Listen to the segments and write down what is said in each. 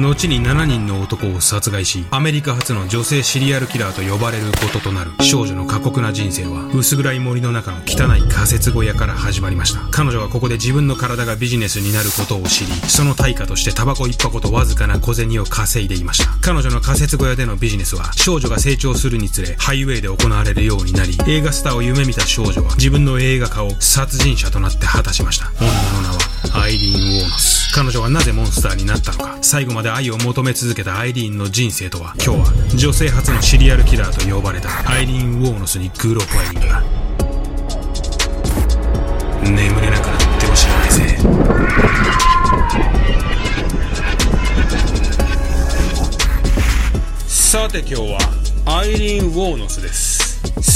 後に7人の男を殺害しアメリカ初の女性シリアルキラーと呼ばれることとなる少女の過酷な人生は薄暗い森の中の汚い仮設小屋から始まりました。彼女はここで自分の体がビジネスになることを知りその対価としてタバコ一箱とわずかな小銭を稼いでいました。彼女の仮設小屋でのビジネスは少女が成長するにつれハイウェイで行われるようになり映画スターを夢見た少女は自分の映画化を殺人者となって果たしました。女の名はアイリーン・ウォーノス。彼女はなぜモンスターになったのか。最後まで愛を求め続けたアイリーンの人生とは。今日は女性初のシリアルキラーと呼ばれた。アイリーン・ウォーノスにグロファイリングだ。眠れなくなってほしいないぜ。さて今日はアイリーン・ウォーノスです。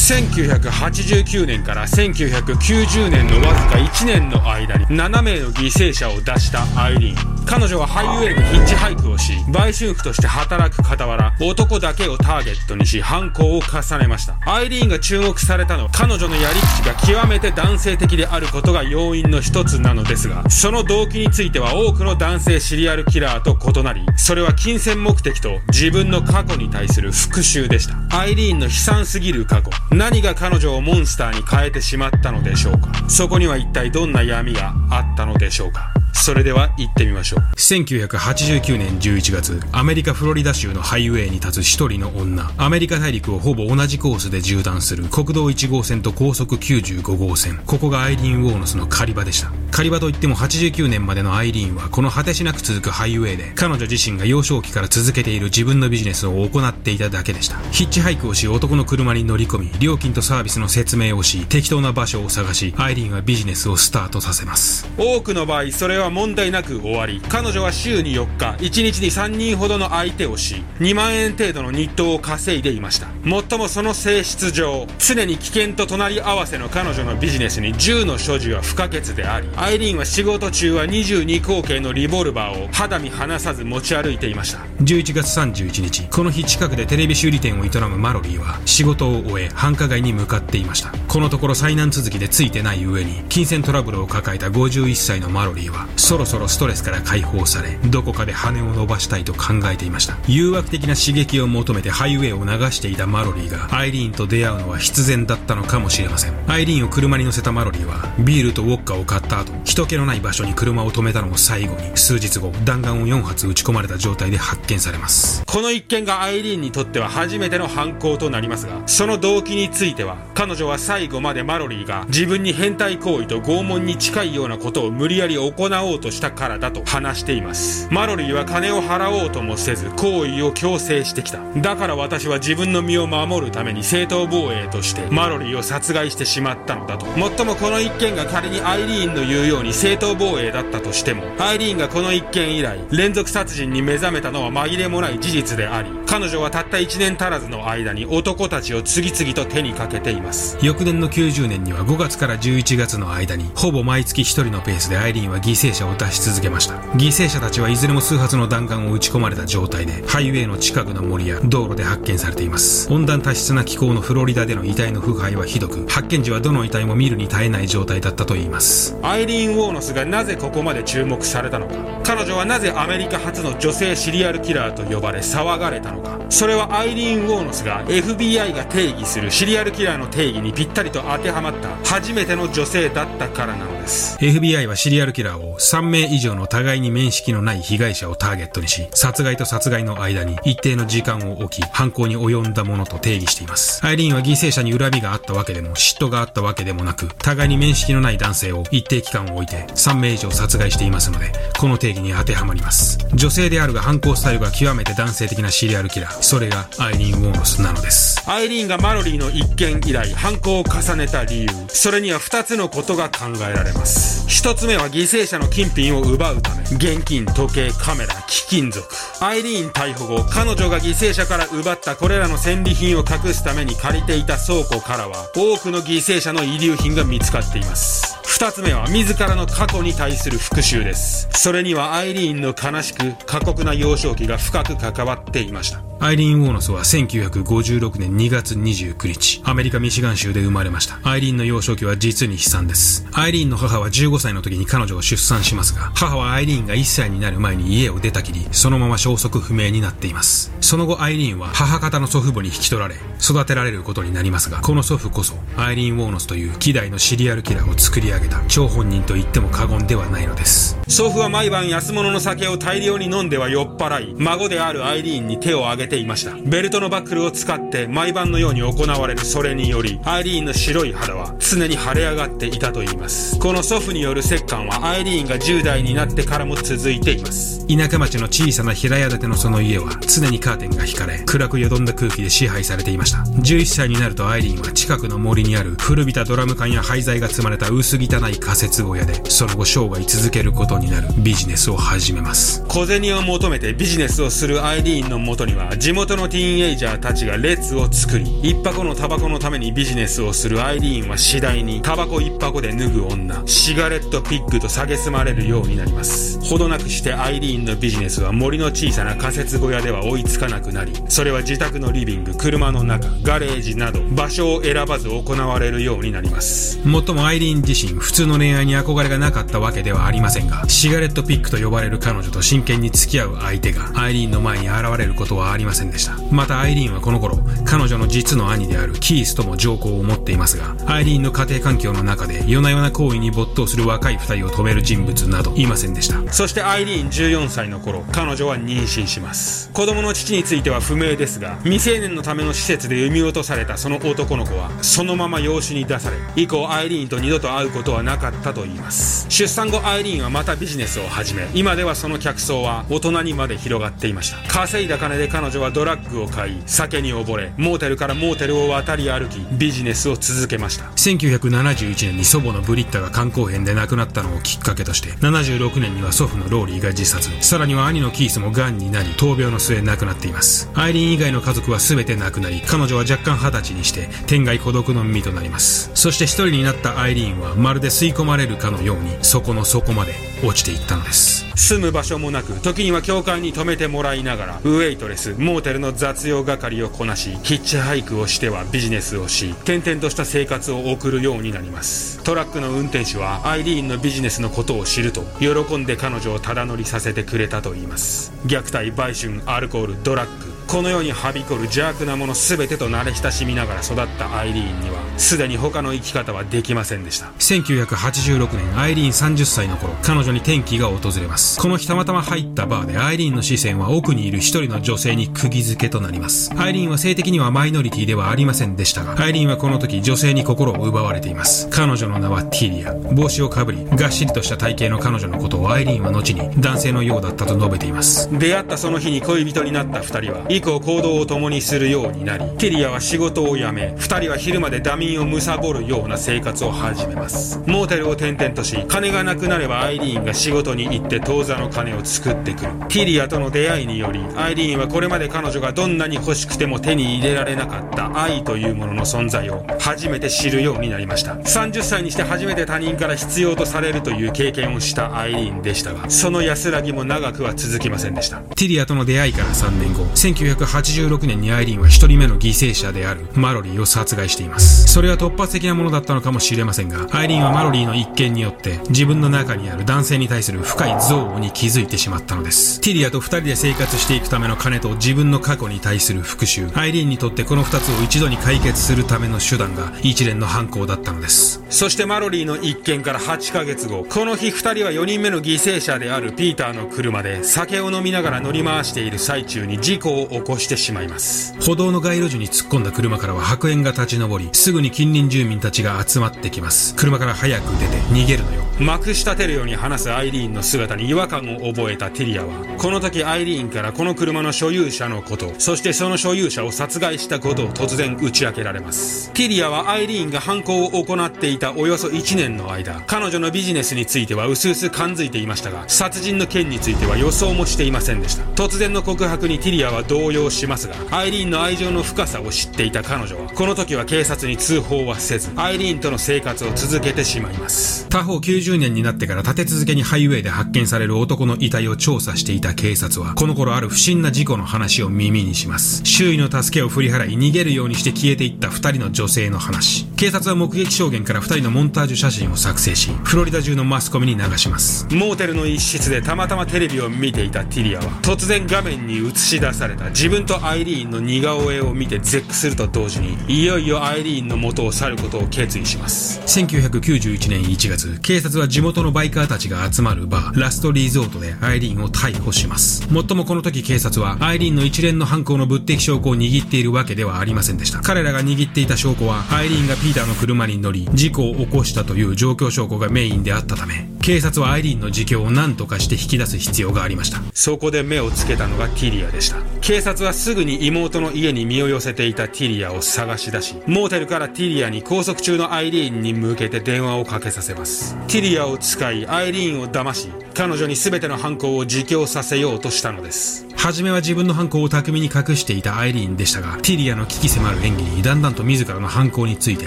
1989年から1990年のわずか1年の間に7名の犠牲者を出したアイリーン。彼女はハイウェイでヒッチハイクをし売春婦として働く傍ら男だけをターゲットにし犯行を重ねました。アイリーンが注目されたのは彼女のやり口が極めて男性的であることが要因の一つなのですがその動機については多くの男性シリアルキラーと異なりそれは金銭目的と自分の過去に対する復讐でした。アイリーンの悲惨すぎる過去。何が彼女をモンスターに変えてしまったのでしょうか？そこには一体どんな闇があったのでしょうか？それでは行ってみましょう。1989年11月、アメリカフロリダ州のハイウェイに立つ一人の女。アメリカ大陸をほぼ同じコースで縦断する国道1号線と高速95号線。ここがアイリーン・ウォーノスの狩り場でした。狩り場といっても89年までのアイリーンはこの果てしなく続くハイウェイで、彼女自身が幼少期から続けている自分のビジネスを行っていただけでした。ヒッチハイクをし男の車に乗り込み、料金とサービスの説明をし、適当な場所を探し、アイリーンはビジネスをスタートさせます。多くの場合、それはは問題なく終わり。彼女は週に4日1日に3人ほどの相手をし2万円程度の日当を稼いでいました。もっともその性質上常に危険と隣り合わせの彼女のビジネスに銃の所持は不可欠でありアイリーンは仕事中は22口径のリボルバーを肌身離さず持ち歩いていました。11月31日この日近くでテレビ修理店を営むマロリーは仕事を終え繁華街に向かっていました。このところ災難続きでついてない上に金銭トラブルを抱えた51歳のマロリーはそろそろストレスから解放されどこかで羽を伸ばしたいと考えていました。誘惑的な刺激を求めてハイウェイを流していたマロリーがアイリーンと出会うのは必然だったのかもしれません。アイリーンを車に乗せたマロリーはビールとウォッカを買った後人気のない場所に車を止めたのを最後に数日後弾丸を4発撃ち込まれた状態で発見されます。この一件がアイリーンにとっては初めての犯行となりますがその動機については彼女は最後までマロリーが自分に変態行為と拷問に近いようなことを無理やり行うおうとしたからだと話しています。マロリーは金を払おうともせず行為を強制してきた。だから私は自分の身を守るために正当防衛としてマロリーを殺害してしまったのだと。もっともこの一件が仮にアイリーンの言うように正当防衛だったとしてもアイリーンがこの一件以来連続殺人に目覚めたのは紛れもない事実であり彼女はたった1年足らずの間に男たちを次々と手にかけています。翌年の90年には5月から11月の間にほぼ毎月1人のペースでアイリーンは犠牲者を出し続けました。犠牲者たちはいずれも数発の弾丸を撃ち込まれた状態でハイウェイの近くの森や道路で発見されています。温暖多湿な気候のフロリダでの遺体の腐敗はひどく発見時はどの遺体も見るに耐えない状態だったといいます。アイリーン・ウォーノスがなぜここまで注目されたのか。彼女はなぜアメリカ初の女性シリアルキラーと呼ばれ騒がれたのか。それはアイリーン・ウォーノスが FBI が定義するシリアルキラーの定義にぴったりと当てはまった初めての女性だったからなのです。です。FBI はシリアルキラーを3名以上の互いに面識のない被害者をターゲットにし殺害と殺害の間に一定の時間を置き犯行に及んだものと定義しています。アイリーンは犠牲者に恨みがあったわけでも嫉妬があったわけでもなく互いに面識のない男性を一定期間を置いて3名以上殺害していますのでこの定義に当てはまります。女性であるが犯行スタイルが極めて男性的なシリアルキラーそれがアイリーン・ウォーノスなのです。アイリーンがマロリーの一件以来犯行を重ねた理由それには2つのことが考えられます1つ目は犠牲者の金品を奪うため。現金時計カメラ貴金属。アイリーン逮捕後彼女が犠牲者から奪ったこれらの戦利品を隠すために借りていた倉庫からは多くの犠牲者の遺留品が見つかっています。二つ目は自らの過去に対する復讐です。それにはアイリーンの悲しく過酷な幼少期が深く関わっていました。アイリーン・ウォーノスは1956年2月29日、アメリカ・ミシガン州で生まれました。アイリーンの幼少期は実に悲惨です。アイリーンの母は15歳の時に彼女を出産しますが、母はアイリーンが1歳になる前に家を出たきり、そのまま消息不明になっています。その後アイリーンは母方の祖父母に引き取られ、育てられることになりますが、この祖父こそ、アイリーン・ウォーノスという希代のシリアルキラーを作り上げた張本人と言っても過言ではないのです。祖父は毎晩安物の酒を大量に飲んでは酔っ払い、孫であるアイリーンに手を挙げていました。ベルトのバックルを使って毎晩のように行われるそれにより、アイリーンの白い肌は常に腫れ上がっていたといいます。この祖父による折檻はアイリーンが10代になってからも続いています。田舎町の小さな平屋建てのその家は常にカーテンが引かれ、暗くよどんだ空気で支配されていました。11歳になるとアイリーンは近くの森にある古びたドラム缶や廃材が積まれた薄汚い仮設小屋で、その後生涯続けることになるビジネスを始めます。小銭を求めてビジネスをするアイリーンのもとには、地元のティーンエイジャーたちが列を作り、一箱のタバコのためにビジネスをするアイリーンは次第に、タバコ一箱で脱ぐ女、シガレットピッグと蔑まれるようになります。ほどなくしてアイリーンのビジネスは森の小さな仮設小屋では追いつかなくなり、それは自宅のリビング、車の中、ガレージなど、場所を選ばず行われるようになります。もっともアイリーン自身、普通の恋愛に憧れがなかったわけではありませんが、シガレットピックと呼ばれる彼女と真剣に付き合う相手が、アイリーンの前に現れることはありませんでした。またアイリーンはこの頃、彼女の実の兄であるキースとも情報を持っていますが、アイリーンの家庭環境の中で夜な夜な行為に没頭する若い二人を止める人物などいませんでした。そしてアイリーン14歳の頃、彼女は妊娠します。子供の父については不明ですが、未成年のための施設で産み落とされたその男の子は、そのまま養子に出され、以降アイリーンと二度と会うことはなかったと言います。出産後アイリーンはまたビジネスを始め、今ではその客層は大人にまで広がっていました。稼いだ金で彼女はドラッグを買い、酒に溺れ、モーテルからモーテルを渡り歩き、ビジネスを続けました。1971年に祖母のブリッタが肝硬変で亡くなったのをきっかけとして、76年には祖父のローリーが自殺、さらには兄のキースも癌になり、闘病の末亡くなっています。アイリーン以外の家族は全て亡くなり、彼女は若干二十歳にして、天涯孤独の身となります。そして一人になったアイリーンは、まるで吸い込まれるかのように、そこの底まで落ちていったのです。住む場所もなく、時には教会に泊めてもらいながら、ウェイトレス、モーテルの雑用係をこなし、ヒッチハイクをしてはビジネスをし、転々とした生活を送るようになります。トラックの運転手は、アイリーンのビジネスのことを知ると、喜んで彼女をただ乗りさせてくれたと言います。虐待、売春、アルコール、ドラッグ、この世にはびこる邪悪なもの全てと慣れ親しみながら育ったアイリーンにはすでに他の生き方はできませんでした。1986年アイリーン30歳の頃彼女に転機が訪れます。この日たまたま入ったバーでアイリーンの視線は奥にいる一人の女性に釘付けとなります。アイリーンは性的にはマイノリティではありませんでしたがアイリーンはこの時女性に心を奪われています。彼女の名はティリア。帽子をかぶりがっしりとした体型の彼女のことをアイリーンは後に男性のようだったと述べています。出会ったその日に恋人になった二人は以降行動を共にするようになりテリアは仕事を辞め二人は昼までダミンを貪るような生活を始めます。モーテルを転々とし金がなくなればアイリーンが仕事に行って当座の金を作ってくる。ティリアとの出会いによりアイリーンはこれまで彼女がどんなに欲しくても手に入れられなかった愛というものの存在を初めて知るようになりました。30歳にして初めて他人から必要とされるという経験をしたアイリーンでしたがその安らぎも長くは続きませんでした。ティリアとの出会いから3年後1986年にアイリーンは一人目の犠牲者であるマロリーを殺害しています。それは突発的なものだったのかもしれませんが、アイリーンはマロリーの一件によって自分の中にある男性に対する深い憎悪に気づいてしまったのです。ティリアと二人で生活していくための金と自分の過去に対する復讐。アイリーンにとってこの二つを一度に解決するための手段が一連の犯行だったのです。そしてマロリーの一件から8ヶ月後、この日二人は4人目の犠牲者であるピーターの車で酒を飲みながら乗り回している最中に事故を起こしてしまいます。歩道の街路樹に突っ込んだ車からは白煙が立ち上り、すぐに近隣住民たちが集まってきます。車から早く出て逃げるのよ。まくし立てるように話すアイリーンの姿に違和感を覚えたティリアは、この時アイリーンからこの車の所有者のこと、そしてその所有者を殺害したことを突然打ち明けられます。ティリアはアイリーンが犯行を行っていたおよそ1年の間、彼女のビジネスについては薄々感づいていましたが、殺人の件については予想もしていませんでした。突然の告白にティリアは動揺しますが、アイリーンの愛情の深さを知っていた彼女は、この時は警察に通報はせず、アイリーンとの生活を続けてしまいます。他方90 20年になってから立て続けにハイウェイで発見される男の遺体を調査していた警察は、この頃ある不審な事故の話を耳にします。周囲の助けを振り払い逃げるようにして消えていった二人の女性の話。警察は目撃証言から二人のモンタージュ写真を作成し、フロリダ中のマスコミに流します。モーテルの一室でたまたまテレビを見ていたティリアは、突然画面に映し出された自分とアイリーンの似顔絵を見て絶句すると同時に、いよいよアイリーンの元を去ることを決意します。1991年1月、警察は地元のバイカーたちが集まるバー、ラストリゾートでアイリーンを逮捕します。もっともこの時警察は、アイリーンの一連の犯行の物的証拠を握っているわけではありませんでした。彼らが握っていた証拠は、アイリーンがピーターの車に乗り、事故を起こしたという状況証拠がメインであったため、警察はアイリーンの自供を何とかして引き出す必要がありました。そこで目をつけたのがティリアでした。警察はすぐに妹の家に身を寄せていたティリアを探し出し、モーテルからティリアに拘束中のアイリーンに向けて電話をかけさせます。ティリアを使い、アイリーンを騙し、彼女に全ての犯行を自供させようとしたのです。初めは自分の犯行を巧みに隠していたアイリーンでしたが、ティリアの危機迫る演技にだんだんと自らの犯行について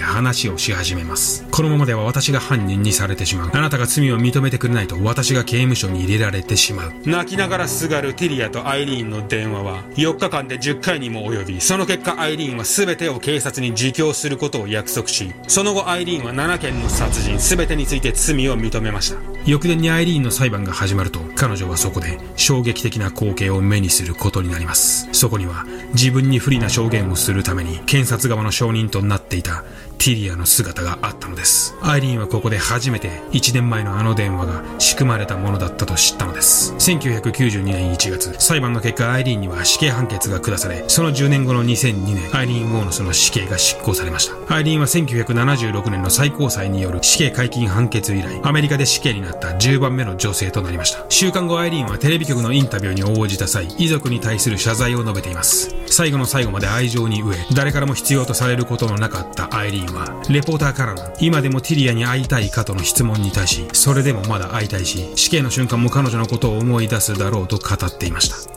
話をし始めます。このままでは私が犯人にされてしまう。あなたが罪を認めてくれないと私が刑務所に入れられてしまう。泣きながらすがるティリアとアイリーンの電話は、4日間で10回にも及び、その結果アイリーンは全てを警察に自供することを約束し、その後アイリーンは7件の殺人全てについて罪を認めました。翌年にアイリーンの裁判が始まると、彼女はそこで衝撃的な光景を目にすることになります。そこには自分に不利な証言をするために検察側の証人となっていたティリアの姿があったのです。アイリーンはここで初めて1年前のあの電話が仕組まれたものだったと知ったのです。1992年1月、裁判の結果アイリーンには死刑判決が下され、その10年後の2002年、アイリーン・ウォーノスの死刑が執行されました。アイリーンは1976年の最高裁による死刑解禁判決以来、アメリカで死刑になった10番目の女性となりました。週間後アイリーンはテレビ局のインタビューに応じた際、遺族に対する謝罪を述べています。最後の最後まで愛情に飢え、誰からも必要とされることのなかったアイリーンは、レポーターからの、今でもティリアに会いたいかとの質問に対し、それでもまだ会いたいし、死刑の瞬間も彼女のことを思い出すだろうと語っていました。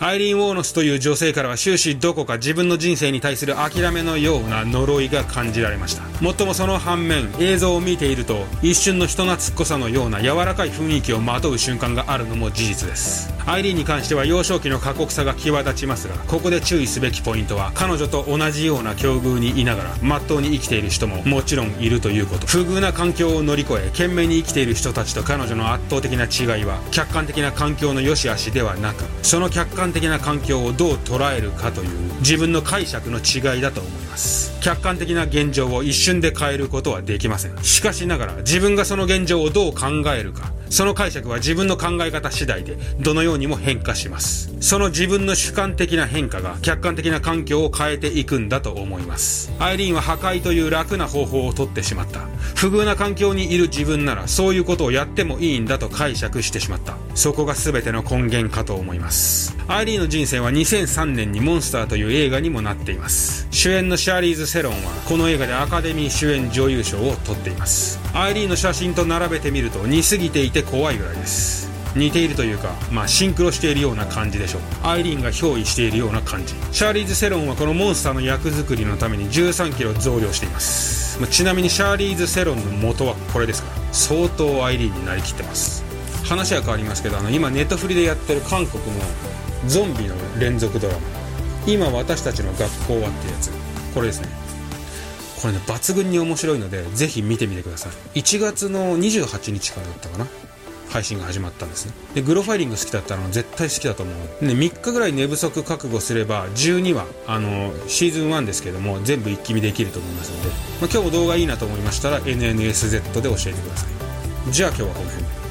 アイリーン・ウォーノスという女性からは終始どこか自分の人生に対する諦めのような呪いが感じられましたもっともその反面映像を見ていると一瞬の人懐っこさのような柔らかい雰囲気をまとう瞬間があるのも事実ですアイリーンに関しては幼少期の過酷さが際立ちますがここで注意すべきポイントは彼女と同じような境遇にいながらまっとうに生きている人ももちろんいるということ。不遇な環境を乗り越え懸命に生きている人たちと彼女の圧倒的な違いは客観的な環境の良し悪しではなくその客観的な環境をどう捉えるかという自分の解釈の違いだと思います。客観的な現状を一瞬で変えることはできません。しかしながら自分がその現状をどう考えるか。その解釈は自分の考え方次第でどのようにも変化します。その自分の主観的な変化が客観的な環境を変えていくんだと思います。アイリーンは破壊という楽な方法をとってしまった。不遇な環境にいる自分ならそういうことをやってもいいんだと解釈してしまった。そこが全ての根源かと思います。アイリーンの人生は2003年にモンスターという映画にもなっています。主演のシャーリーズ・セロンはこの映画でアカデミー主演女優賞を取っています。アイリーンの写真と並べてみると似すぎていて怖いぐらいです。似ているというか、まあ、シンクロしているような感じでしょう。アイリーンが憑依しているような感じ。シャーリーズ・セロンはこのモンスターの役作りのために1 3キロ増量しています、まあ、ちなみにシャーリーズ・セロンの元はこれですから相当アイリーンになりきってます。話は変わりますけどあの今ネットフリでやってる韓国のゾンビの連続ドラマ。今私たちの学校はってやつ。これですね。これね抜群に面白いのでぜひ見てみてください。1月の28日からだったかな。配信が始まったんですね。でグロファイリング好きだったの絶対好きだと思う、ね、3日ぐらい寝不足覚悟すれば12話あのシーズン1ですけども全部一気見できると思いますので、まあ、今日も動画いいなと思いましたら NNSZ で教えてください。じゃあ今日はこの辺で。